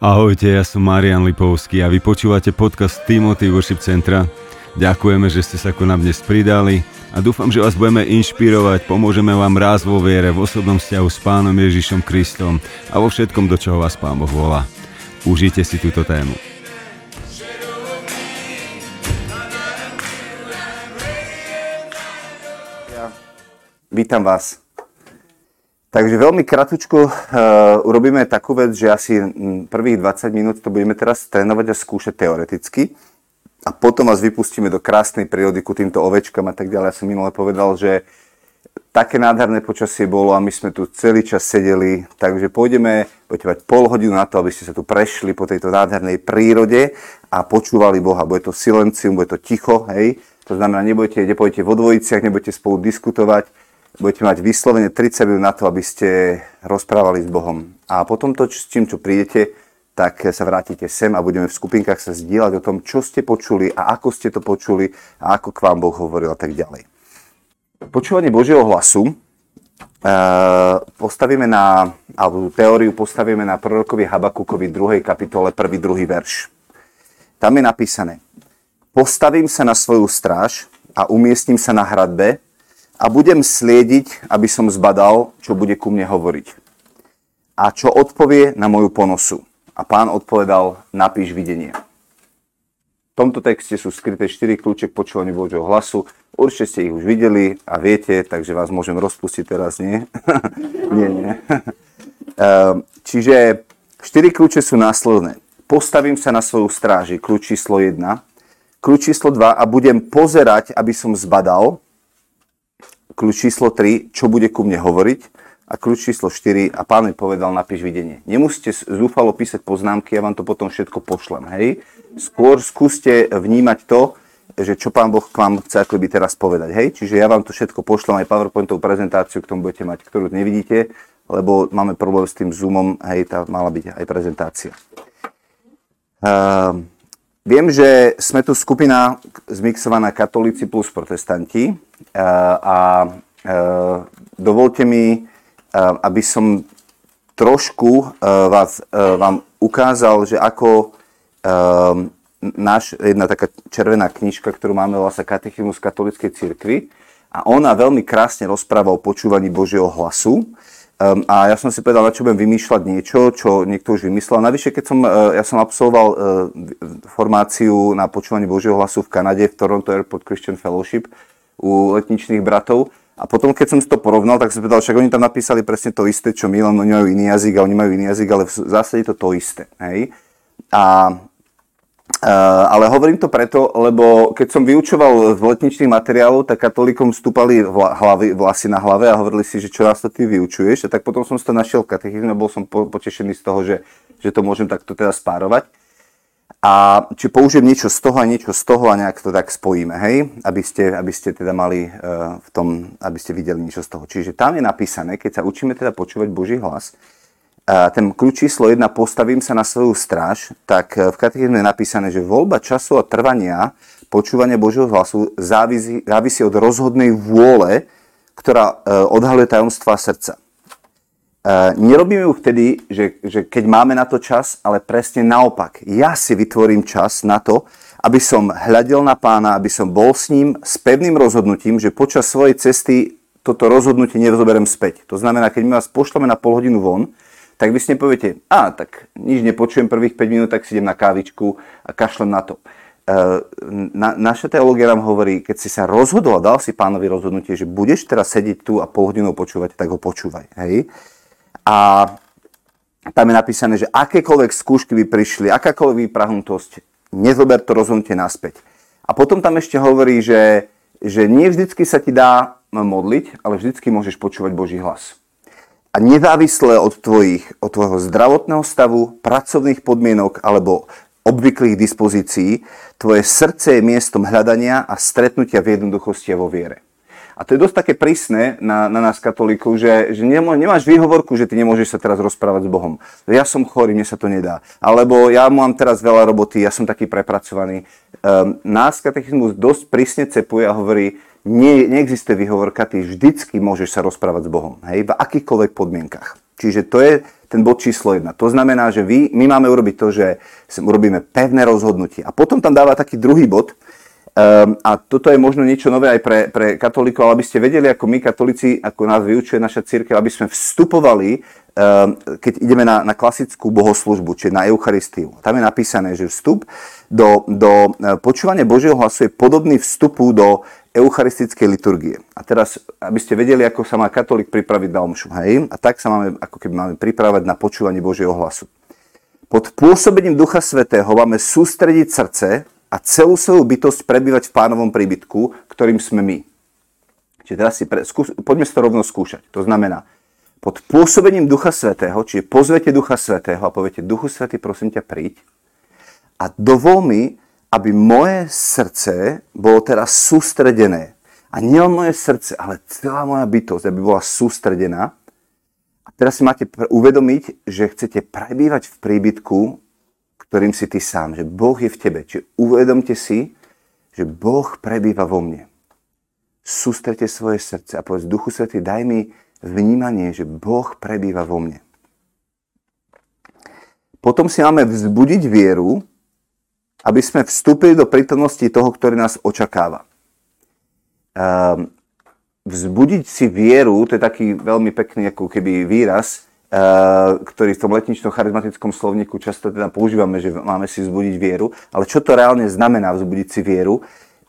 Ahojte, ja som Marian Lipovský a vy počúvate podcast Timothy Worship Centra. Ďakujeme, že ste sa ku nám dnes pridali a dúfam, že vás budeme inšpirovať, pomôžeme vám rásť vo viere, v osobnom vzťahu s Pánom Ježišom Kristom a vo všetkom, do čoho vás Pán Boh volá. Užite si túto tému. Vítam vás. Takže veľmi kratučko uh, urobíme takú vec, že asi prvých 20 minút to budeme teraz trénovať a skúšať teoreticky a potom vás vypustíme do krásnej prírody ku týmto ovečkám a tak ďalej. Ja som minule povedal, že také nádherné počasie bolo a my sme tu celý čas sedeli, takže pôjdeme, budete mať pol hodinu na to, aby ste sa tu prešli po tejto nádhernej prírode a počúvali Boha. Bude to silencium, bude to ticho, hej. To znamená, nebudete, nepôjdete vo dvojiciach, nebudete spolu diskutovať, budete mať vyslovene 30 minút na to, aby ste rozprávali s Bohom. A potom to, s čím čo prídete, tak sa vrátite sem a budeme v skupinkách sa zdieľať o tom, čo ste počuli a ako ste to počuli a ako k vám Boh hovoril a tak ďalej. Počúvanie Božieho hlasu eh, postavíme na, alebo teóriu postavíme na prorokovi Habakukovi 2. kapitole 1. 2. verš. Tam je napísané Postavím sa na svoju stráž a umiestním sa na hradbe, a budem sliediť, aby som zbadal, čo bude ku mne hovoriť. A čo odpovie na moju ponosu. A pán odpovedal, napíš videnie. V tomto texte sú skryté 4 kľúče k počúvaniu Božieho hlasu. Určite ste ich už videli a viete, takže vás môžem rozpustiť teraz, nie? nie, nie. Ehm, čiže 4 kľúče sú následné. Postavím sa na svoju stráži, kľúč číslo 1. Kľúč číslo 2 a budem pozerať, aby som zbadal, kľúč číslo 3, čo bude ku mne hovoriť a kľúč číslo 4 a pán mi povedal, napíš videnie. Nemusíte zúfalo písať poznámky, ja vám to potom všetko pošlem, hej. Skôr skúste vnímať to, že čo pán Boh k vám chce by teraz povedať, hej. Čiže ja vám to všetko pošlem, aj PowerPointovú prezentáciu, k tomu budete mať, ktorú nevidíte, lebo máme problém s tým Zoomom, hej, tá mala byť aj prezentácia. Uh, Viem, že sme tu skupina zmixovaná katolíci plus protestanti a dovolte mi, aby som trošku vás, vám ukázal, že ako náš, jedna taká červená knižka, ktorú máme, volá sa Katechymus katolíckej cirkvi a ona veľmi krásne rozpráva o počúvaní Božieho hlasu Um, a ja som si povedal, na čo budem vymýšľať niečo, čo niekto už vymyslel. Navyše, keď som, uh, ja som absolvoval uh, formáciu na počúvanie Božieho hlasu v Kanade, v Toronto Airport Christian Fellowship u letničných bratov. A potom, keď som si to porovnal, tak som povedal, však oni tam napísali presne to isté, čo my, len oni majú iný jazyk a oni majú iný jazyk, ale v zásade je to to isté. Hej? A Eh, ale hovorím to preto, lebo keď som vyučoval v letničných materiálov, tak katolíkom stúpali hlavy, vlasy na hlave a hovorili si, že čo nás to ty vyučuješ. A tak potom som si to našiel v katechizme bol som po, potešený z toho, že, že to môžem takto teda spárovať. A či použijem niečo z toho a niečo z toho a nejak to tak spojíme, hej? Aby ste, aby ste teda mali uh, v tom, aby ste videli niečo z toho. Čiže tam je napísané, keď sa učíme teda počúvať Boží hlas, ten kľúč číslo 1, postavím sa na svoju stráž, tak v katechizme je napísané, že voľba času a trvania počúvania Božieho hlasu závisí, závisí od rozhodnej vôle, ktorá e, odhaluje tajomstva srdca. E, nerobíme ju vtedy, že, že keď máme na to čas, ale presne naopak. Ja si vytvorím čas na to, aby som hľadel na pána, aby som bol s ním s pevným rozhodnutím, že počas svojej cesty toto rozhodnutie nezoberiem späť. To znamená, keď my vás pošleme na pol hodinu von, tak vy si nepoviete, a tak nič nepočujem prvých 5 minút, tak si idem na kávičku a kašlem na to. E, na, naša teológia nám hovorí, keď si sa rozhodol a dal si pánovi rozhodnutie, že budeš teraz sedieť tu a pol hodinu počúvať, tak ho počúvaj. Hej? A tam je napísané, že akékoľvek skúšky by prišli, akákoľvek vyprahnutosť, nezober to rozhodnutie naspäť. A potom tam ešte hovorí, že, že nie vždycky sa ti dá modliť, ale vždycky môžeš počúvať Boží hlas a nezávisle od, tvojich, od tvojho zdravotného stavu, pracovných podmienok alebo obvyklých dispozícií, tvoje srdce je miestom hľadania a stretnutia v jednoduchosti a vo viere. A to je dosť také prísne na, na nás katolíkov, že, že nemáš výhovorku, že ty nemôžeš sa teraz rozprávať s Bohom. Ja som chorý, mne sa to nedá. Alebo ja mám teraz veľa roboty, ja som taký prepracovaný. Um, nás katechizmus dosť prísne cepuje a hovorí, nie, neexistuje výhovorka, ty vždycky môžeš sa rozprávať s Bohom, hej, v akýchkoľvek podmienkach. Čiže to je ten bod číslo jedna. To znamená, že vy, my máme urobiť to, že urobíme pevné rozhodnutie. A potom tam dáva taký druhý bod, Um, a toto je možno niečo nové aj pre, pre katolíkov, aby ste vedeli, ako my katolíci, ako nás vyučuje naša církev, aby sme vstupovali, um, keď ideme na, na klasickú bohoslužbu, čiže na Eucharistiu. Tam je napísané, že vstup do, do e, počúvania Božieho hlasu je podobný vstupu do eucharistickej liturgie. A teraz, aby ste vedeli, ako sa má katolík pripraviť na omšu. Hej? A tak sa máme, ako keby máme pripravať na počúvanie Božieho hlasu. Pod pôsobením Ducha Svetého máme sústrediť srdce a celú svoju bytosť prebývať v pánovom príbytku, ktorým sme my. Čiže teraz si pre, skús, poďme si to rovno skúšať. To znamená, pod pôsobením Ducha Svetého, čiže pozvete Ducha Svetého a poviete, Duchu Svetý, prosím ťa, príď a dovol mi, aby moje srdce bolo teraz sústredené. A nielen moje srdce, ale celá moja bytosť, aby bola sústredená. A teraz si máte uvedomiť, že chcete prebývať v príbytku, ktorým si ty sám, že Boh je v tebe. Čiže uvedomte si, že Boh prebýva vo mne. Sústrete svoje srdce a povedz, Duchu Svetý, daj mi vnímanie, že Boh prebýva vo mne. Potom si máme vzbudiť vieru, aby sme vstúpili do prítomnosti toho, ktorý nás očakáva. Um, vzbudiť si vieru, to je taký veľmi pekný ako keby výraz, ktorý v tom letničnom charizmatickom slovníku často teda používame, že máme si vzbudiť vieru. Ale čo to reálne znamená vzbudiť si vieru?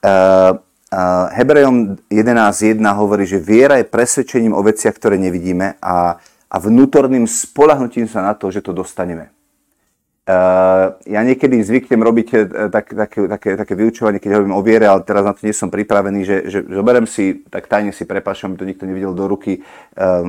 Uh, uh, Hebrejom 11.1 hovorí, že viera je presvedčením o veciach, ktoré nevidíme a, a vnútorným spolahnutím sa na to, že to dostaneme. Ja niekedy zvyknem robiť uh, tak, také, také, také vyučovanie, keď hovorím o viere, ale teraz na to nie som pripravený, že, že zoberiem si, tak tajne si aby to nikto nevidel do ruky, uh,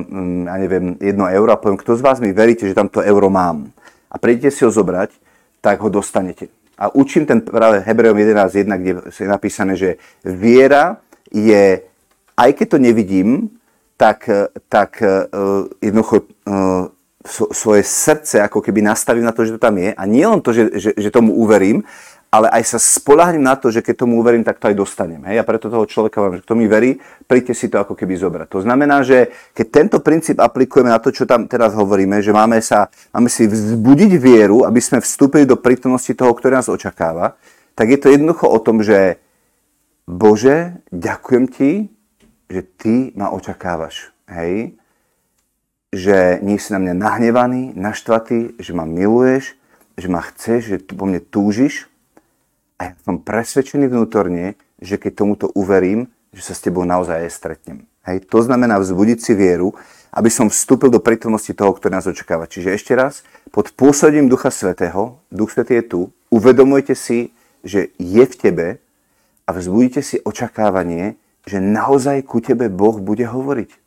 ja neviem, jedno euro a poviem, kto z vás mi veríte, že tamto euro mám. A prídete si ho zobrať, tak ho dostanete. A učím ten práve Hebrejom 11.1, kde je napísané, že viera je, aj keď to nevidím, tak, tak uh, jednoducho uh, svoje srdce ako keby nastavím na to, že to tam je. A nie len to, že, že, že tomu uverím, ale aj sa spolahnem na to, že keď tomu uverím, tak to aj dostanem. Hej? A preto toho človeka vám, že kto mi verí, príďte si to ako keby zobrať. To znamená, že keď tento princíp aplikujeme na to, čo tam teraz hovoríme, že máme, sa, máme si vzbudiť vieru, aby sme vstúpili do prítomnosti toho, ktorý nás očakáva, tak je to jednoducho o tom, že Bože, ďakujem ti, že ty ma očakávaš. Hej? Že nie si na mňa nahnevaný, naštvatý, že ma miluješ, že ma chceš, že po mne túžiš. A ja som presvedčený vnútorne, že keď tomuto uverím, že sa s tebou naozaj aj stretnem. Hej, to znamená vzbudiť si vieru, aby som vstúpil do prítomnosti toho, ktorý nás očakáva. Čiže ešte raz, pod pôsobením Ducha Svetého, Duch Svetý je tu, uvedomujte si, že je v tebe a vzbudíte si očakávanie, že naozaj ku tebe Boh bude hovoriť.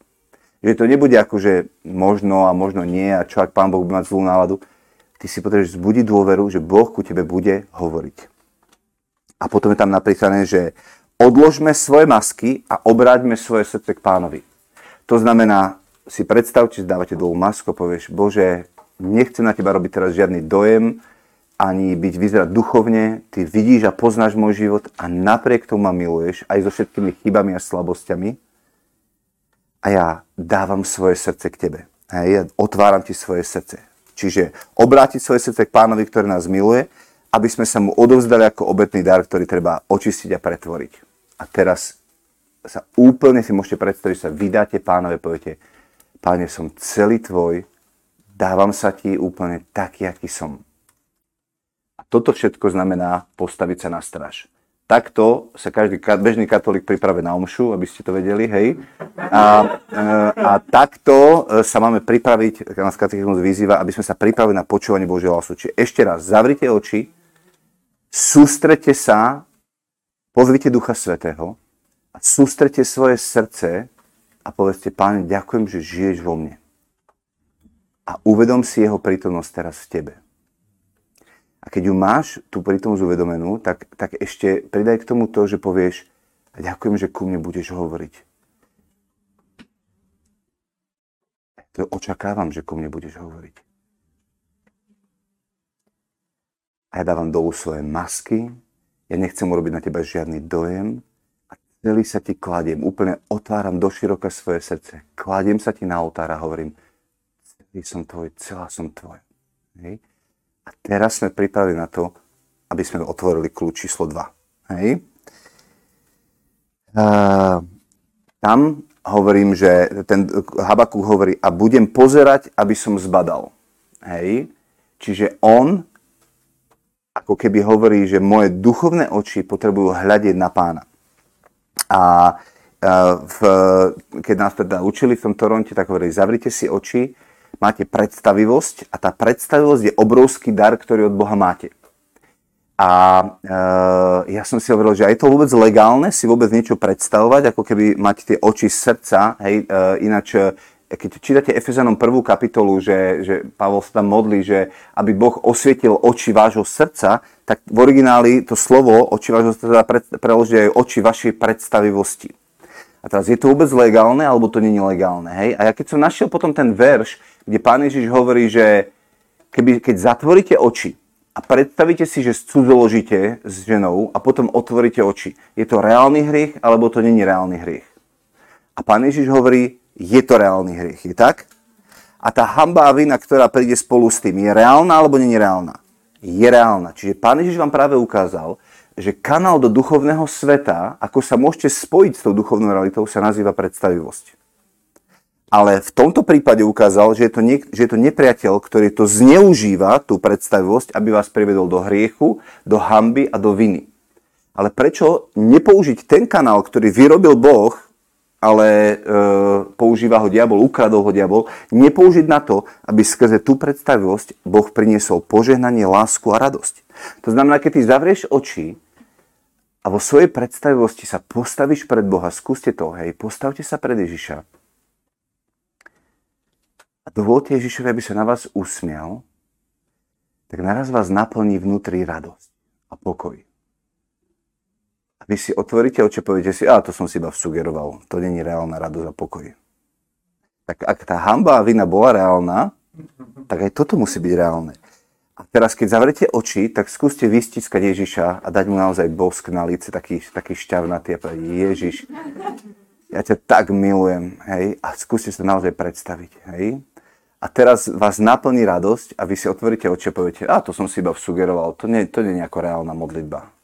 Že to nebude ako, že možno a možno nie a čo ak Pán Boh bude mať zlú náladu. Ty si potrebuješ zbudiť dôveru, že Boh ku tebe bude hovoriť. A potom je tam napísané, že odložme svoje masky a obráťme svoje srdce k pánovi. To znamená, si predstav, či zdávate dolu masku a povieš, Bože, nechcem na teba robiť teraz žiadny dojem, ani byť vyzerať duchovne, ty vidíš a poznáš môj život a napriek tomu ma miluješ aj so všetkými chybami a slabosťami a ja dávam svoje srdce k tebe. Hej, ja otváram ti svoje srdce. Čiže obrátiť svoje srdce k pánovi, ktorý nás miluje, aby sme sa mu odovzdali ako obetný dar, ktorý treba očistiť a pretvoriť. A teraz sa úplne si môžete predstaviť, že sa vydáte pánovi, poviete, páne, som celý tvoj, dávam sa ti úplne taký, aký som. A toto všetko znamená postaviť sa na straž. Takto sa každý bežný katolík pripravuje na omšu, aby ste to vedeli, hej. A, e, a takto e, sa máme pripraviť, nás katechizmus vyzýva, aby sme sa pripravili na počúvanie Božieho hlasu. Čiže ešte raz, zavrite oči, sústrete sa, pozvite Ducha Svetého a sústrete svoje srdce a povedzte, Páne, ďakujem, že žiješ vo mne. A uvedom si jeho prítomnosť teraz v tebe. A keď ju máš, tú prítomnosť uvedomenú, tak, tak ešte pridaj k tomu to, že povieš, a ďakujem, že ku mne budeš hovoriť. To očakávam, že ku mne budeš hovoriť. A ja dávam dolu svoje masky, ja nechcem urobiť na teba žiadny dojem a celý sa ti kladiem, úplne otváram do široka svoje srdce. Kladiem sa ti na oltár a hovorím, celý som tvoj, celá som tvoj. Hej. A teraz sme pripravili na to, aby sme otvorili kľúč číslo 2. Hej. A, tam hovorím, že ten Habakuk hovorí, a budem pozerať, aby som zbadal. Hej. Čiže on ako keby hovorí, že moje duchovné oči potrebujú hľadiť na pána. A v, keď nás teda učili v tom Toronte, tak hovorí, zavrite si oči, máte predstavivosť a tá predstavivosť je obrovský dar, ktorý od Boha máte. A e, ja som si hovoril, že je to vôbec legálne si vôbec niečo predstavovať, ako keby mať tie oči z srdca, hej, e, ináč keď čítate Efezanom prvú kapitolu, že, že Pavol sa tam modlí, že aby Boh osvietil oči vášho srdca, tak v origináli to slovo oči vášho srdca preloží aj oči vašej predstavivosti. A teraz, je to vôbec legálne, alebo to nie je legálne? Hej? A ja keď som našiel potom ten verš, kde Pán Ježiš hovorí, že keby, keď zatvoríte oči a predstavíte si, že cudzoložíte s ženou a potom otvoríte oči, je to reálny hriech, alebo to není reálny hriech? A Pán Ježiš hovorí, je to reálny hriech. Je tak? A tá hamba a vina, ktorá príde spolu s tým, je reálna alebo je reálna? Je reálna. Čiže Pán Ježiš vám práve ukázal, že kanál do duchovného sveta, ako sa môžete spojiť s tou duchovnou realitou, sa nazýva predstavivosť. Ale v tomto prípade ukázal, že je, to nie, že je to nepriateľ, ktorý to zneužíva, tú predstavivosť, aby vás privedol do hriechu, do hamby a do viny. Ale prečo nepoužiť ten kanál, ktorý vyrobil Boh, ale e, používa ho diabol, ukradol ho diabol, nepoužiť na to, aby skrze tú predstavivosť Boh priniesol požehnanie, lásku a radosť. To znamená, keď ty zavrieš oči a vo svojej predstavivosti sa postavíš pred Boha, skúste to, hej, postavte sa pred Ježiša a dovolte Ježišovi, aby sa na vás usmial, tak naraz vás naplní vnútri radosť a pokoj vy si otvoríte oči a poviete si, a to som si iba vsugeroval, to není reálna radosť a pokoj. Tak ak tá hamba a vina bola reálna, tak aj toto musí byť reálne. A teraz, keď zavrete oči, tak skúste vystiskať Ježiša a dať mu naozaj bosk na lice, taký, taký šťavnatý a povedať, Ježiš, ja ťa tak milujem, hej, a skúste sa naozaj predstaviť, hej. A teraz vás naplní radosť a vy si otvoríte oči a poviete, a to som si iba vsugeroval, to nie, to nie je nejako reálna modlitba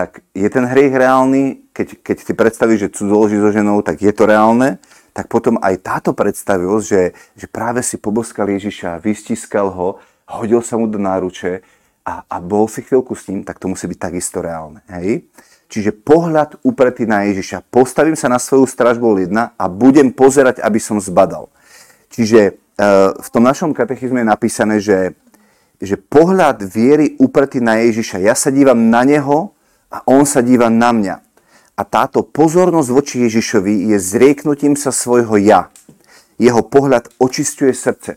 tak je ten hriech reálny, keď, keď si predstavíš, že cudzoloží so ženou, tak je to reálne, tak potom aj táto predstavivosť, že, že práve si poboskal Ježiša, vystiskal ho, hodil sa mu do náruče a, a bol si chvíľku s ním, tak to musí byť takisto reálne. Hej? Čiže pohľad upretý na Ježiša. Postavím sa na svoju straž bol jedna a budem pozerať, aby som zbadal. Čiže v tom našom katechizme je napísané, že, že pohľad viery upretý na Ježiša. Ja sa dívam na neho, a on sa díva na mňa. A táto pozornosť voči Ježišovi je zrieknutím sa svojho ja. Jeho pohľad očistuje srdce.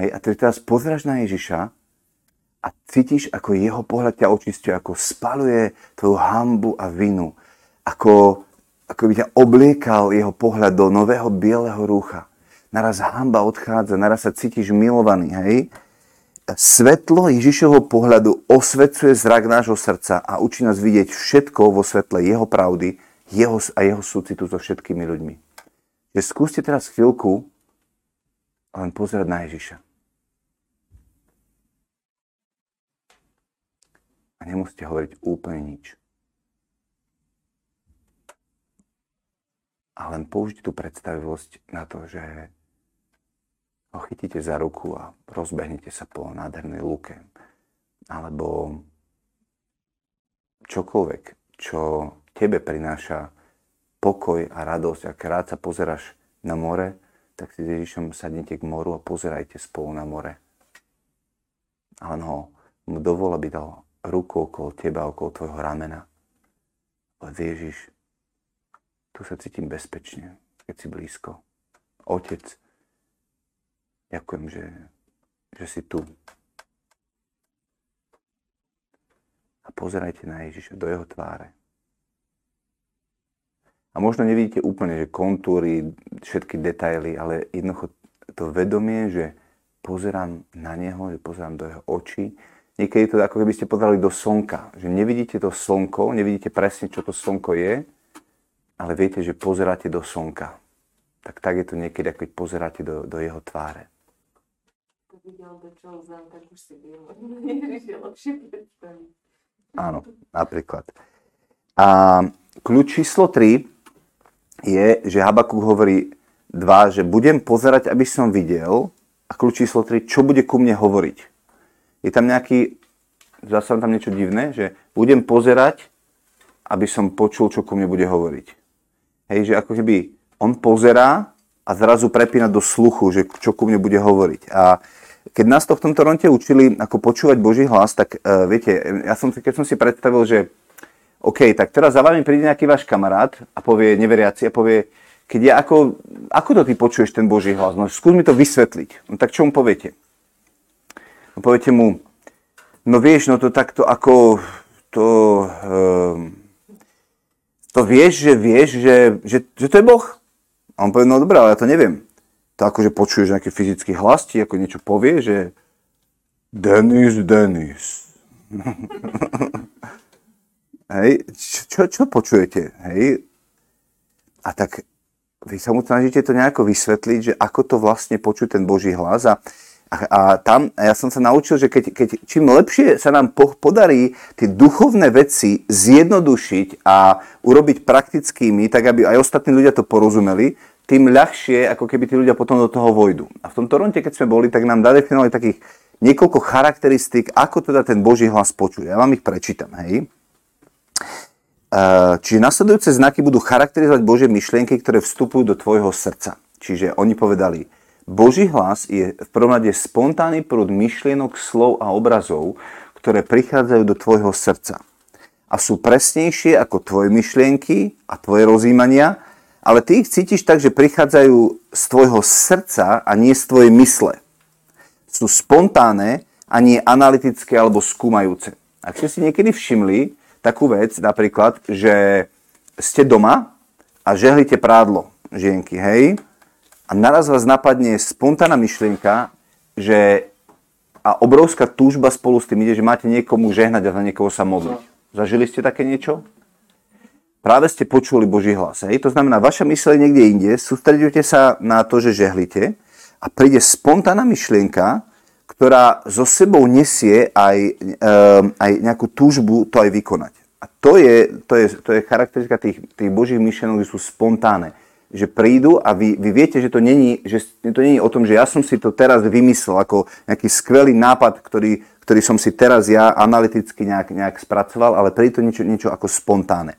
Hej, a ty teraz pozráš na Ježiša a cítiš, ako jeho pohľad ťa očistuje, ako spaluje tvoju hambu a vinu. Ako, ako by ťa obliekal jeho pohľad do nového bieleho rúcha. Naraz hamba odchádza, naraz sa cítiš milovaný, hej? svetlo Ježišovho pohľadu osvecuje zrak nášho srdca a učí nás vidieť všetko vo svetle jeho pravdy jeho a jeho súcitu so všetkými ľuďmi. Že skúste teraz chvíľku len pozerať na Ježiša. A nemusíte hovoriť úplne nič. A len použite tú predstavivosť na to, že ho chytíte za ruku a rozbehnete sa po nádhernej lúke. Alebo čokoľvek, čo tebe prináša pokoj a radosť. A rád sa pozeráš na more, tak si s Ježišom sadnete k moru a pozerajte spolu na more. A on ho mu dovol, aby dal ruku okolo teba, okolo tvojho ramena. Ale Ježiš, tu sa cítim bezpečne, keď si blízko. Otec, Ďakujem, že, že si tu. A pozerajte na Ježiša, do jeho tváre. A možno nevidíte úplne, že kontúry, všetky detaily, ale jednoducho to vedomie, že pozerám na neho, že pozerám do jeho očí. Niekedy je to ako keby ste pozerali do slnka, že nevidíte to slnko, nevidíte presne, čo to slnko je, ale viete, že pozeráte do slnka. Tak tak je to niekedy, ako keď pozeráte do, do jeho tváre. Videl, do vzal, tak už si Ježiš lepšie predstaviť. Áno, napríklad. A kľúč číslo 3 je, že Habakuk hovorí 2, že budem pozerať, aby som videl, a kľúč číslo 3, čo bude ku mne hovoriť. Je tam nejaký, zase tam niečo divné, že budem pozerať, aby som počul, čo ku mne bude hovoriť. Hej, že ako keby on pozerá a zrazu prepína do sluchu, že čo ku mne bude hovoriť. A keď nás to v tomto ronte učili, ako počúvať Boží hlas, tak uh, viete, ja som, keď som si predstavil, že OK, tak teraz za vami príde nejaký váš kamarát a povie, neveriaci, a povie, keď ja ako, ako to ty počuješ ten Boží hlas? No skús mi to vysvetliť. No tak čo mu poviete? No poviete mu, no vieš, no to takto ako, to, um, to vieš, že vieš, že, že, že to je Boh. A on povie, no dobré, ale ja to neviem to akože počuješ nejaký fyzický hlas, ti ako niečo povie, že Denis, Denis. hej, čo, čo počujete? Hej? A tak vy sa mu snažíte to nejako vysvetliť, že ako to vlastne počuť ten Boží hlas a, a, a tam ja som sa naučil, že keď, keď čím lepšie sa nám po, podarí tie duchovné veci zjednodušiť a urobiť praktickými, tak aby aj ostatní ľudia to porozumeli, tým ľahšie, ako keby tí ľudia potom do toho vojdu. A v tom Toronte, keď sme boli, tak nám zadefinovali takých niekoľko charakteristík, ako teda ten Boží hlas počuje. Ja vám ich prečítam, hej. Čiže nasledujúce znaky budú charakterizovať Božie myšlienky, ktoré vstupujú do tvojho srdca. Čiže oni povedali, Boží hlas je v prvom rade spontánny prúd myšlienok, slov a obrazov, ktoré prichádzajú do tvojho srdca. A sú presnejšie ako tvoje myšlienky a tvoje rozímania, ale ty ich cítiš tak, že prichádzajú z tvojho srdca a nie z tvojej mysle. Sú spontánne a nie analytické alebo skúmajúce. Ak ste si niekedy všimli takú vec, napríklad, že ste doma a žehlite prádlo, žienky, hej, a naraz vás napadne spontánna myšlienka, že a obrovská túžba spolu s tým ide, že máte niekomu žehnať a za niekoho sa modliť. Zažili ste také niečo? Práve ste počuli Boží hlas. Hej? To znamená, vaša mysle je niekde inde, sústredujete sa na to, že žehlite a príde spontánna myšlienka, ktorá zo sebou nesie aj, um, aj nejakú túžbu to aj vykonať. A to je, to je, to je charakteristika tých, tých Božích myšlienok, že sú spontánne. Že prídu a vy, vy viete, že to, není, že to není o tom, že ja som si to teraz vymyslel ako nejaký skvelý nápad, ktorý, ktorý som si teraz ja analyticky nejak, nejak spracoval, ale príde to niečo, niečo ako spontánne.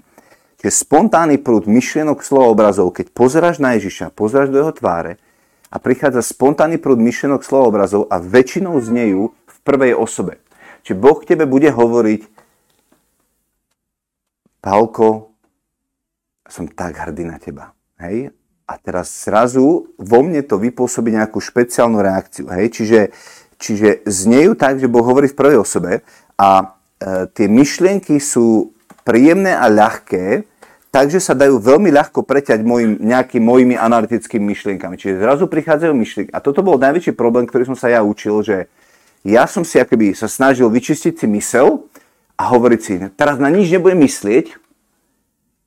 Čiže spontánny prúd myšlienok, slov, obrazov, keď pozeráš na Ježiša, pozeráš do jeho tváre a prichádza spontánny prúd myšlienok, slov, obrazov a väčšinou znejú v prvej osobe. Čiže Boh k tebe bude hovoriť Pálko, som tak hrdý na teba. Hej? A teraz zrazu vo mne to vypôsobí nejakú špeciálnu reakciu. Hej? Čiže, čiže znejú tak, že Boh hovorí v prvej osobe a e, tie myšlienky sú príjemné a ľahké, takže sa dajú veľmi ľahko preťať mojim, nejakými mojimi analytickými myšlienkami. Čiže zrazu prichádzajú myšlienky. A toto bol najväčší problém, ktorý som sa ja učil, že ja som si akoby sa snažil vyčistiť si mysel a hovoriť si, teraz na nič nebudem myslieť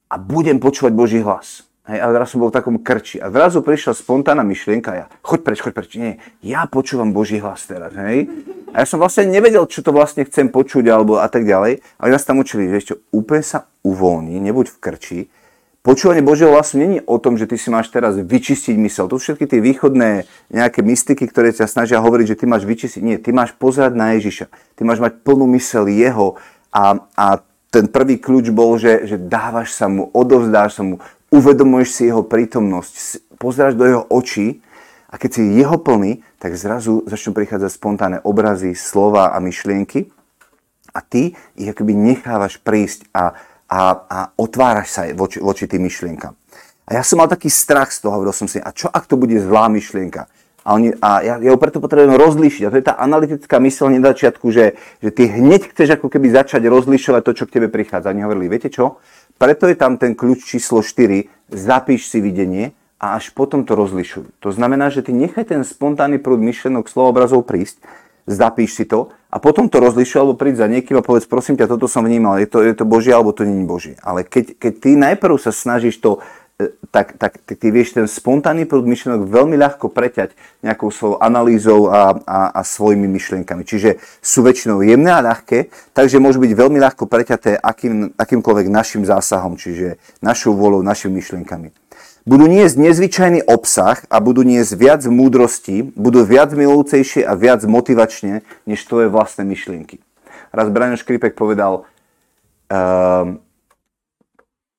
a budem počúvať Boží hlas. Hej, a teraz som bol v takom krči. A zrazu prišla spontánna myšlienka, ja, choď preč, choď preč. Nie, ja počúvam Boží hlas teraz, hej. A ja som vlastne nevedel, čo to vlastne chcem počuť, alebo a tak ďalej. Ale nás tam učili, že ešte úplne sa uvoľní, nebuď v krči. Počúvanie Božieho hlasu není o tom, že ty si máš teraz vyčistiť mysel. To všetky tie východné nejaké mystiky, ktoré ťa snažia hovoriť, že ty máš vyčistiť. Nie, ty máš pozerať na Ježiša. Ty máš mať plnú mysel jeho a, a ten prvý kľúč bol, že, že dávaš sa mu, odovzdáš sa mu, uvedomuješ si jeho prítomnosť, pozeráš do jeho očí a keď si jeho plný, tak zrazu začnú prichádzať spontánne obrazy, slova a myšlienky a ty ich akoby nechávaš prísť a, a, a otváraš sa voči, voči tým myšlienkam. A ja som mal taký strach z toho, hovoril som si, a čo ak to bude zlá myšlienka? A, oni, a ja, ja ho preto potrebujem rozlíšiť. A to je tá analytická myseľ na začiatku, že, že ty hneď chceš ako keby začať rozlišovať to, čo k tebe prichádza. Oni hovorili, viete čo? Preto je tam ten kľúč číslo 4, zapíš si videnie a až potom to rozlišuj. To znamená, že ty nechaj ten spontánny prúd myšlenok, slov, obrazov prísť, zapíš si to a potom to rozlišuj alebo príď za niekým a povedz, prosím ťa, toto som vnímal, je to, je to Božie alebo to nie je Božie. Ale keď, keď ty najprv sa snažíš to e, tak, tak ty, ty vieš ten spontánny prúd myšlienok veľmi ľahko preťať nejakou svojou analýzou a, a, a svojimi myšlienkami. Čiže sú väčšinou jemné a ľahké, takže môžu byť veľmi ľahko preťaté akým, akýmkoľvek našim zásahom, čiže našou volou, našimi myšlienkami. Budú niesť nezvyčajný obsah a budú niesť viac múdrosti, budú viac milujúcejšie a viac motivačne, než tvoje vlastné myšlienky. Raz Braňo Škripek povedal, uh,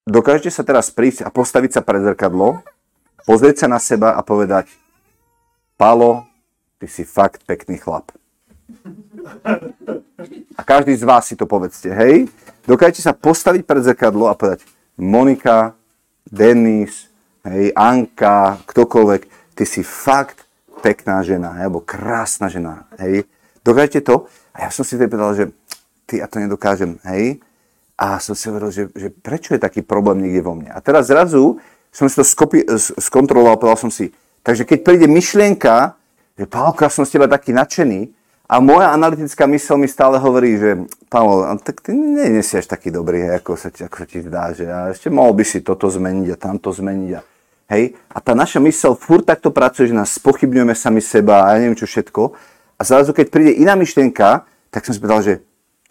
dokážete sa teraz prísť a postaviť sa pred zrkadlo, pozrieť sa na seba a povedať Palo, ty si fakt pekný chlap. A každý z vás si to povedzte, hej? Dokážete sa postaviť pred zrkadlo a povedať Monika, Denis, hej, Anka, ktokoľvek, ty si fakt pekná žena, hej, alebo krásna žena, hej? Dokážete to? A ja som si tedy povedal, že ty, ja to nedokážem, hej? A som si hovoril, že, že prečo je taký problém niekde vo mne. A teraz zrazu som si to skopi, skontroloval, povedal som si, takže keď príde myšlienka, že Pálko, ja som z teba taký nadšený, a moja analytická mysl mi stále hovorí, že Paolo, tak ty nie, nie si až taký dobrý, ako, sa ti, ako sa ti zdá, že a ešte mohol by si toto zmeniť a tamto zmeniť. A, hej, a tá naša mysl furt takto pracuje, že nás spochybňujeme sami seba a ja neviem čo všetko. A zrazu, keď príde iná myšlienka, tak som si povedal, že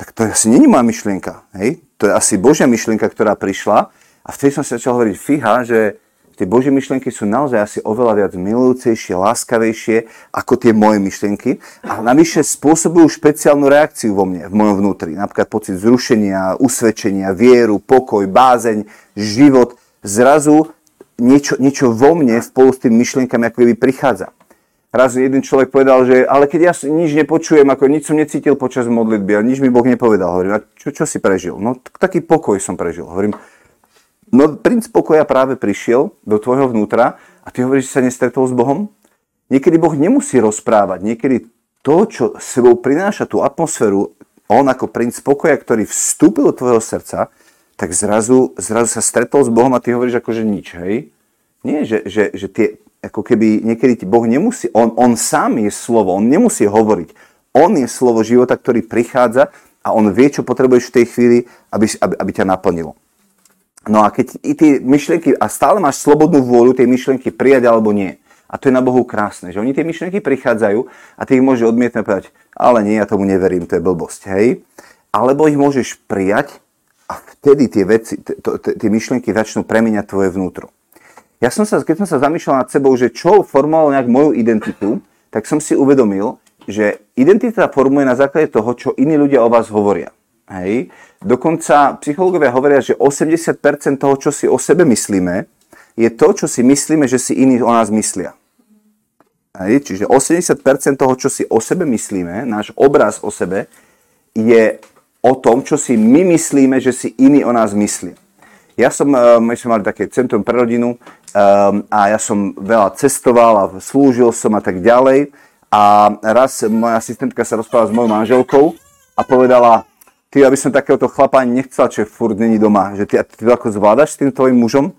tak to asi není moja myšlienka. Hej? To je asi Božia myšlienka, ktorá prišla. A vtedy som si začal hovoriť, fíha, že tie Božie myšlienky sú naozaj asi oveľa viac milujúcejšie, láskavejšie ako tie moje myšlienky. A navyše spôsobujú špeciálnu reakciu vo mne, v mojom vnútri. Napríklad pocit zrušenia, usvedčenia, vieru, pokoj, bázeň, život. Zrazu niečo, niečo vo mne spolu s tými myšlienkami ako keby prichádza raz jeden človek povedal, že ale keď ja nič nepočujem, ako nič som necítil počas modlitby a nič mi Boh nepovedal. Hovorím, a čo, čo si prežil? No taký pokoj som prežil. Hovorím, no princ pokoja práve prišiel do tvojho vnútra a ty hovoríš, že sa nestretol s Bohom? Niekedy Boh nemusí rozprávať, niekedy to, čo sebou prináša tú atmosféru, on ako princ pokoja, ktorý vstúpil do tvojho srdca, tak zrazu, zrazu sa stretol s Bohom a ty hovoríš akože nič, hej? Nie, že, že, že tie ako keby niekedy ti Boh nemusí, on, on sám je slovo, on nemusí hovoriť. On je slovo života, ktorý prichádza a on vie, čo potrebuješ v tej chvíli, aby, aby, aby ťa naplnilo. No a keď i tie myšlienky, a stále máš slobodnú vôľu tie myšlienky prijať alebo nie. A to je na Bohu krásne, že oni tie myšlienky prichádzajú a ty ich môžeš odmietnúť a povedať, ale nie, ja tomu neverím, to je blbosť, hej. Alebo ich môžeš prijať a vtedy tie veci, tie myšlienky začnú premeniať tvoje vnútro ja som sa, keď som sa zamýšľal nad sebou, že čo formovalo nejak moju identitu, tak som si uvedomil, že identita formuje na základe toho, čo iní ľudia o vás hovoria. Hej. Dokonca psychológovia hovoria, že 80% toho, čo si o sebe myslíme, je to, čo si myslíme, že si iní o nás myslia. Hej. Čiže 80% toho, čo si o sebe myslíme, náš obraz o sebe, je o tom, čo si my myslíme, že si iní o nás myslia. Ja som, eh, my sme mali také centrum pre rodinu um, a ja som veľa cestoval a slúžil som a tak ďalej. A raz moja asistentka sa rozprávala s mojou manželkou a povedala, ty, aby som takéhoto chlapa ani nechcela, čo furt není doma. Že ty, ty to ako zvládaš s tým tvojim mužom?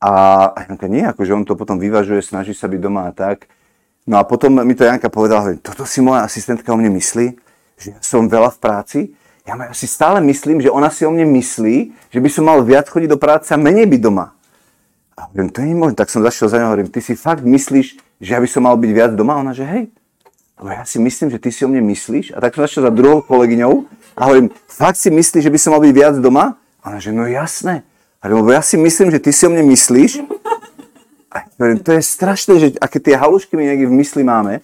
A Janka, nie, akože on to potom vyvažuje, snaží sa byť doma a tak. No a potom mi to Janka povedala, toto si moja asistentka o mne myslí, že som veľa v práci ja si stále myslím, že ona si o mne myslí, že by som mal viac chodiť do práce a menej byť doma. A hovorím, to nie je možné. Tak som zašiel za ňou hovorím, ty si fakt myslíš, že ja by som mal byť viac doma? A ona, že hej. Lebo ja si myslím, že ty si o mne myslíš. A tak som zašiel za druhou kolegyňou a hovorím, fakt si myslíš, že by som mal byť viac doma? Ona, že no jasné. A hovorím, lebo ja si myslím, že ty si o mne myslíš. A hovorím, to je strašné, že aké tie halušky my niekde v mysli máme.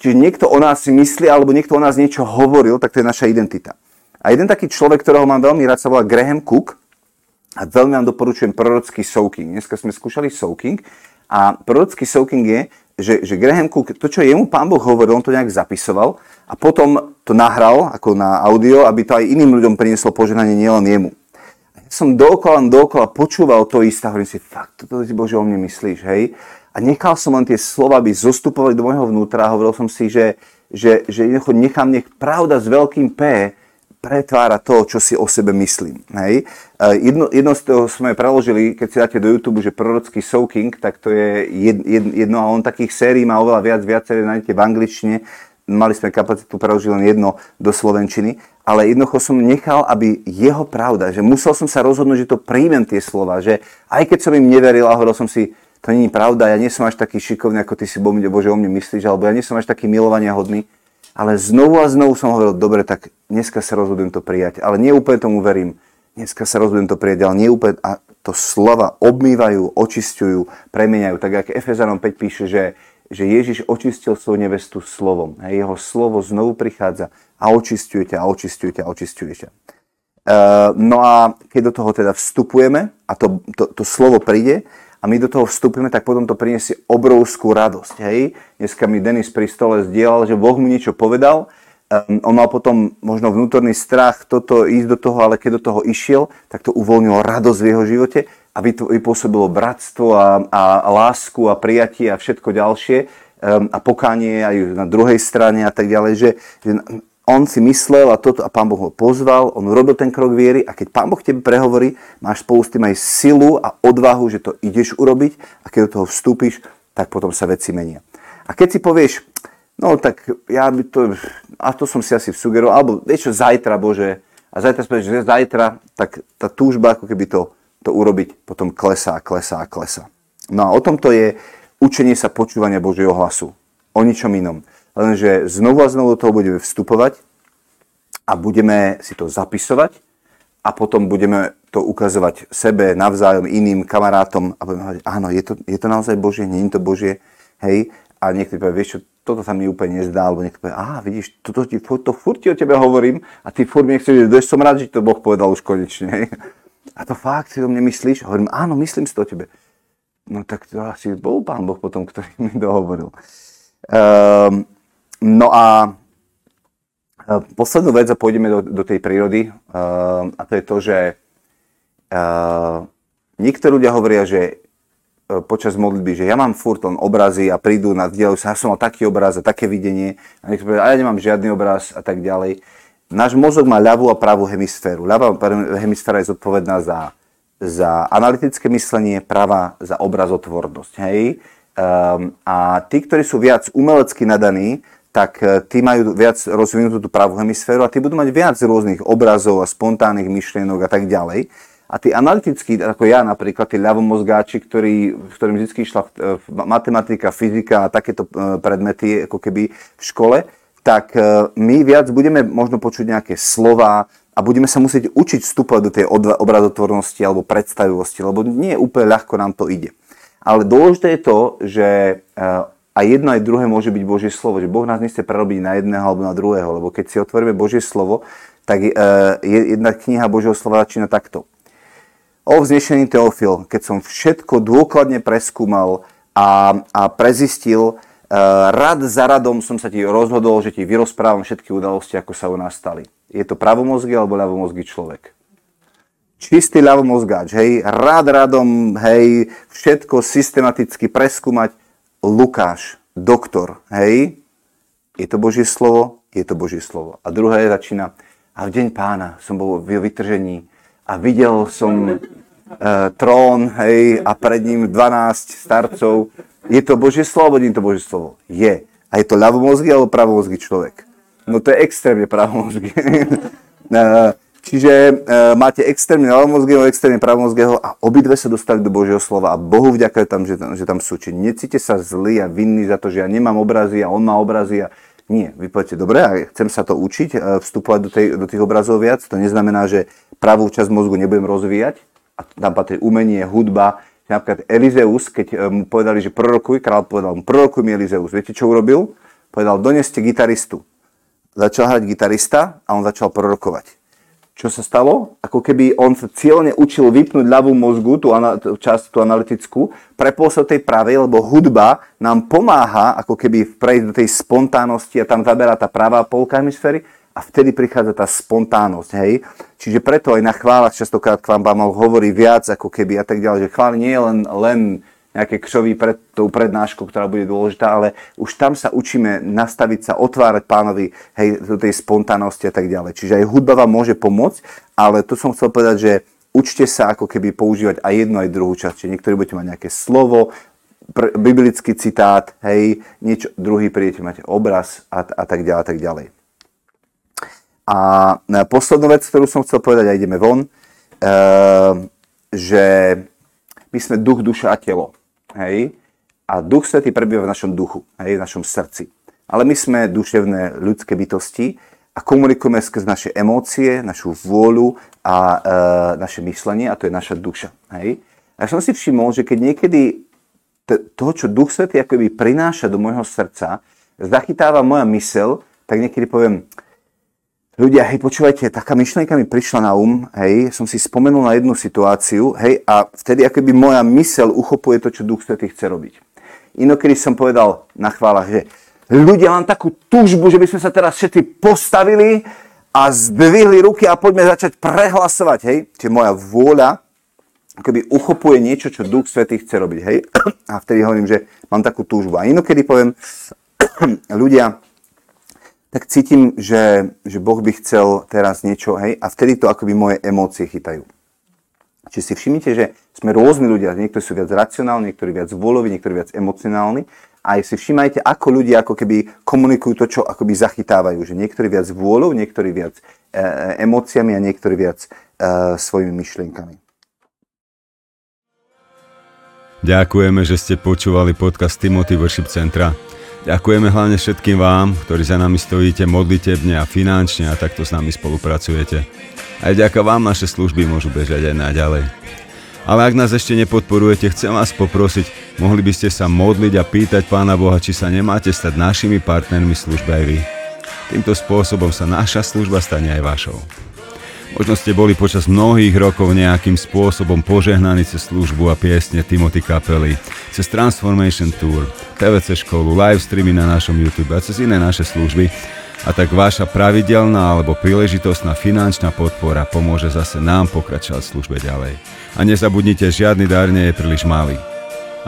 Čiže niekto o nás myslí, alebo niekto o nás niečo hovoril, tak to je naša identita. A jeden taký človek, ktorého mám veľmi rád, sa volá Graham Cook. A veľmi vám doporučujem prorocký soaking. Dneska sme skúšali soaking. A prorocký soaking je, že, že Graham Cook, to, čo jemu pán Boh hovoril, on to nejak zapisoval a potom to nahral ako na audio, aby to aj iným ľuďom prinieslo požehnanie, nielen jemu. Ja som dookola, dookola počúval to isté hovorím si, fakt, toto si Bože o mne myslíš, hej? A nechal som len tie slova, aby zostupovali do môjho vnútra a hovoril som si, že, že, že nechám nech pravda s veľkým P pretvára to, čo si o sebe myslím. Hej. Jedno, jedno z toho sme preložili, keď si dáte do YouTube, že prorocký soaking, tak to je jed, jed, jedno a on takých sérií má oveľa viac, viaceré nájdete v angličtine. Mali sme kapacitu preložiť len jedno do slovenčiny. ale jednoducho som nechal, aby jeho pravda, že musel som sa rozhodnúť, že to príjmem tie slova, že aj keď som im neveril a hovoril som si, to není pravda, ja nie som až taký šikovný, ako ty si Bože o mne myslíš, alebo ja nie som až taký milovania hodný, ale znovu a znovu som hovoril, dobre, tak dneska sa rozhodujem to prijať, ale nie úplne tomu verím. Dneska sa rozhodujem to prijať, ale nie úplne, a to slova obmývajú, očistujú, premeniajú, tak ako Efezanom 5 píše, že, že Ježiš očistil svoju nevestu slovom. Jeho slovo znovu prichádza a očistujete a očistujete a očistujete. Uh, no a keď do toho teda vstupujeme a to, to, to slovo príde a my do toho vstupujeme, tak potom to priniesie obrovskú radosť. Hej? Dneska mi Denis pri stole zdieľal, že Boh mu niečo povedal, um, on mal potom možno vnútorný strach toto ísť do toho, ale keď do toho išiel, tak to uvoľnilo radosť v jeho živote a vypôsobilo bratstvo a, a, a lásku a prijatie a všetko ďalšie um, a pokánie aj na druhej strane a tak ďalej, že, že on si myslel a, toto, a pán Boh ho pozval, on urobil ten krok viery a keď pán Boh tebe prehovorí, máš spolu s tým aj silu a odvahu, že to ideš urobiť a keď do toho vstúpiš, tak potom sa veci menia. A keď si povieš, no tak ja by to, a to som si asi sugeroval, alebo vieš čo, zajtra Bože, a zajtra spôjdeš, že zajtra, tak tá túžba, ako keby to, to urobiť, potom klesá, klesá, klesá. No a o tomto je učenie sa počúvania Božieho hlasu. O ničom inom lenže znovu a znovu do toho budeme vstupovať a budeme si to zapisovať a potom budeme to ukazovať sebe, navzájom, iným kamarátom a budeme hovoriť, áno, je to, je to naozaj Božie, nie je to Božie, hej, a niekto povie, vieš čo, toto sa mi úplne nezdá, alebo niekto povie, aha, vidíš, toto ti, to furt ti o tebe hovorím a ty furt mi nechceš, že som rád, že to Boh povedal už konečne, hej. A to fakt si o mne myslíš? Hovorím, áno, myslím si to o tebe. No tak to asi bol pán Boh potom, ktorý mi dohovoril. Um, No a e, poslednú vec a pôjdeme do, do tej prírody uh, a to je to, že uh, niektorí ľudia hovoria, že uh, počas modlitby, že ja mám furt len obrazy a prídu na dielu sa, ja som mal taký obraz a také videnie a niekto povie, a ja nemám žiadny obraz a tak ďalej. Náš mozog má ľavú a pravú hemisféru. Ľavá hemisféra je zodpovedná za, za analytické myslenie, pravá za obrazotvornosť. Hej? Um, a tí, ktorí sú viac umelecky nadaní, tak e, tí majú viac rozvinutú tú pravú hemisféru a tí budú mať viac rôznych obrazov a spontánnych myšlienok a tak ďalej. A tí analytickí, ako ja napríklad, tí ľavomozgáči, ktorí, ktorým vždy išla e, matematika, fyzika a takéto e, predmety ako keby v škole, tak my viac budeme možno počuť nejaké slova a budeme sa musieť učiť vstupovať do tej obrazotvornosti alebo predstavivosti, lebo nie je úplne ľahko nám to ide. Ale dôležité je to, že a jedno aj druhé môže byť Božie slovo, že Boh nás nechce prerobiť na jedného alebo na druhého, lebo keď si otvoríme Božie slovo, tak e, jedna kniha Božieho slova začína takto. O vznešený Teofil, keď som všetko dôkladne preskúmal a, a prezistil, e, rad za radom som sa ti rozhodol, že ti vyrozprávam všetky udalosti, ako sa u nás stali. Je to pravomozgy alebo ľavomozgy človek? Čistý ľavomozgáč, hej, rád radom, hej, všetko systematicky preskúmať, Lukáš, doktor, hej, je to Božie slovo, je to Božie slovo. A druhé začína, a v deň pána som bol v vytržení a videl som e, trón, hej, a pred ním 12 starcov. Je to Božie slovo, nie je to Božie slovo? Je. A je to ľavomozgý alebo pravomozgý človek? No to je extrémne pravomozgý. Čiže e, máte extrémne ľavomozgého, extrémne pravomozgého a obidve sa dostali do Božieho slova a Bohu vďaka tam, že, že tam sú. Čiže necíte sa zlý a vinný za to, že ja nemám obrazy a on má obrazy a nie. Vy poviete, dobre, a chcem sa to učiť, e, vstupovať do, tej, do tých obrazov viac. To neznamená, že pravú časť mozgu nebudem rozvíjať. A tam patrí umenie, hudba. Napríklad Elizeus, keď e, mu povedali, že prorokuj, král povedal mu, prorokuj mi Elizeus. Viete, čo urobil? Povedal, doneste gitaristu. Začal hrať gitarista a on začal prorokovať čo sa stalo? Ako keby on sa cieľne učil vypnúť ľavú mozgu, tú, tú časť, tú analytickú, prepol sa tej pravej, lebo hudba nám pomáha ako keby prejsť do tej spontánnosti a tam zaberá tá pravá polka hemisféry a vtedy prichádza tá spontánnosť, hej. Čiže preto aj na chválach častokrát k vám hovorí viac ako keby a tak ďalej, že chvály nie je len, len nejaké křoví pred tou prednáškou, ktorá bude dôležitá, ale už tam sa učíme nastaviť sa, otvárať pánovi hej, do tej spontánnosti a tak ďalej. Čiže aj hudba vám môže pomôcť, ale to som chcel povedať, že učte sa ako keby používať aj jednu, aj druhú časť. Čiže niektorí budete mať nejaké slovo, pr- biblický citát, hej, niečo, druhý prídete mať obraz a, a tak ďalej, a tak ďalej. A poslednú vec, ktorú som chcel povedať, a ideme von, e, že my sme duch, duša a telo. Hej? A duch svetý prebýva v našom duchu, hej? v našom srdci. Ale my sme duševné ľudské bytosti a komunikujeme skrz naše emócie, našu vôľu a e, naše myslenie a to je naša duša. Hej? A som si všimol, že keď niekedy to, čo Duch Svetý akoby prináša do môjho srdca, zachytáva moja mysel, tak niekedy poviem, ľudia, hej, počúvajte, taká myšlienka mi prišla na um, hej, som si spomenul na jednu situáciu, hej, a vtedy akoby moja mysel uchopuje to, čo Duch Svetý chce robiť. Inokedy som povedal na chválach, že ľudia, mám takú túžbu, že by sme sa teraz všetci postavili a zdvihli ruky a poďme začať prehlasovať, hej. Čiže moja vôľa akoby uchopuje niečo, čo Duch Svetý chce robiť, hej. A vtedy hovorím, že mám takú túžbu. A inokedy poviem, ľudia, tak cítim, že, že Boh by chcel teraz niečo, hej, a vtedy to akoby moje emócie chytajú. Čiže si všimnite, že sme rôzni ľudia, niektorí sú viac racionálni, niektorí viac vôľoví, niektorí viac emocionálni. A si všimajte, ako ľudia ako keby komunikujú to, čo akoby zachytávajú. Že niektorí viac vôľou, niektorí viac e, e emóciami a niektorí viac e, svojimi myšlienkami. Ďakujeme, že ste počúvali podcast Timothy Worship Centra. Ďakujeme hlavne všetkým vám, ktorí za nami stojíte modlitebne a finančne a takto s nami spolupracujete. Aj ďaká vám naše služby môžu bežať aj naďalej. Ale ak nás ešte nepodporujete, chcem vás poprosiť, mohli by ste sa modliť a pýtať Pána Boha, či sa nemáte stať našimi partnermi služby aj vy. Týmto spôsobom sa naša služba stane aj vašou. Možno ste boli počas mnohých rokov nejakým spôsobom požehnaní cez službu a piesne Timothy Kapely, cez Transformation Tour, TVC školu, live streamy na našom YouTube a cez iné naše služby. A tak vaša pravidelná alebo príležitostná finančná podpora pomôže zase nám pokračovať v službe ďalej. A nezabudnite, žiadny dar nie je príliš malý.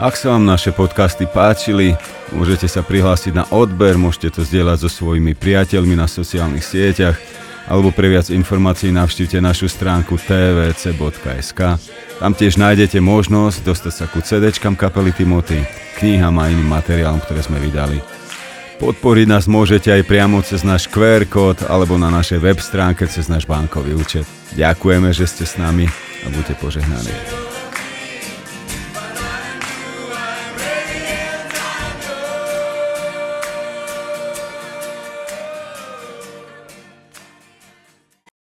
Ak sa vám naše podcasty páčili, môžete sa prihlásiť na odber, môžete to zdieľať so svojimi priateľmi na sociálnych sieťach alebo pre viac informácií navštívte našu stránku tvc.sk. Tam tiež nájdete možnosť dostať sa ku CDčkam kapely Timothy, knihám a iným materiálom, ktoré sme vydali. Podporiť nás môžete aj priamo cez náš QR kód alebo na našej web stránke cez náš bankový účet. Ďakujeme, že ste s nami a buďte požehnaní.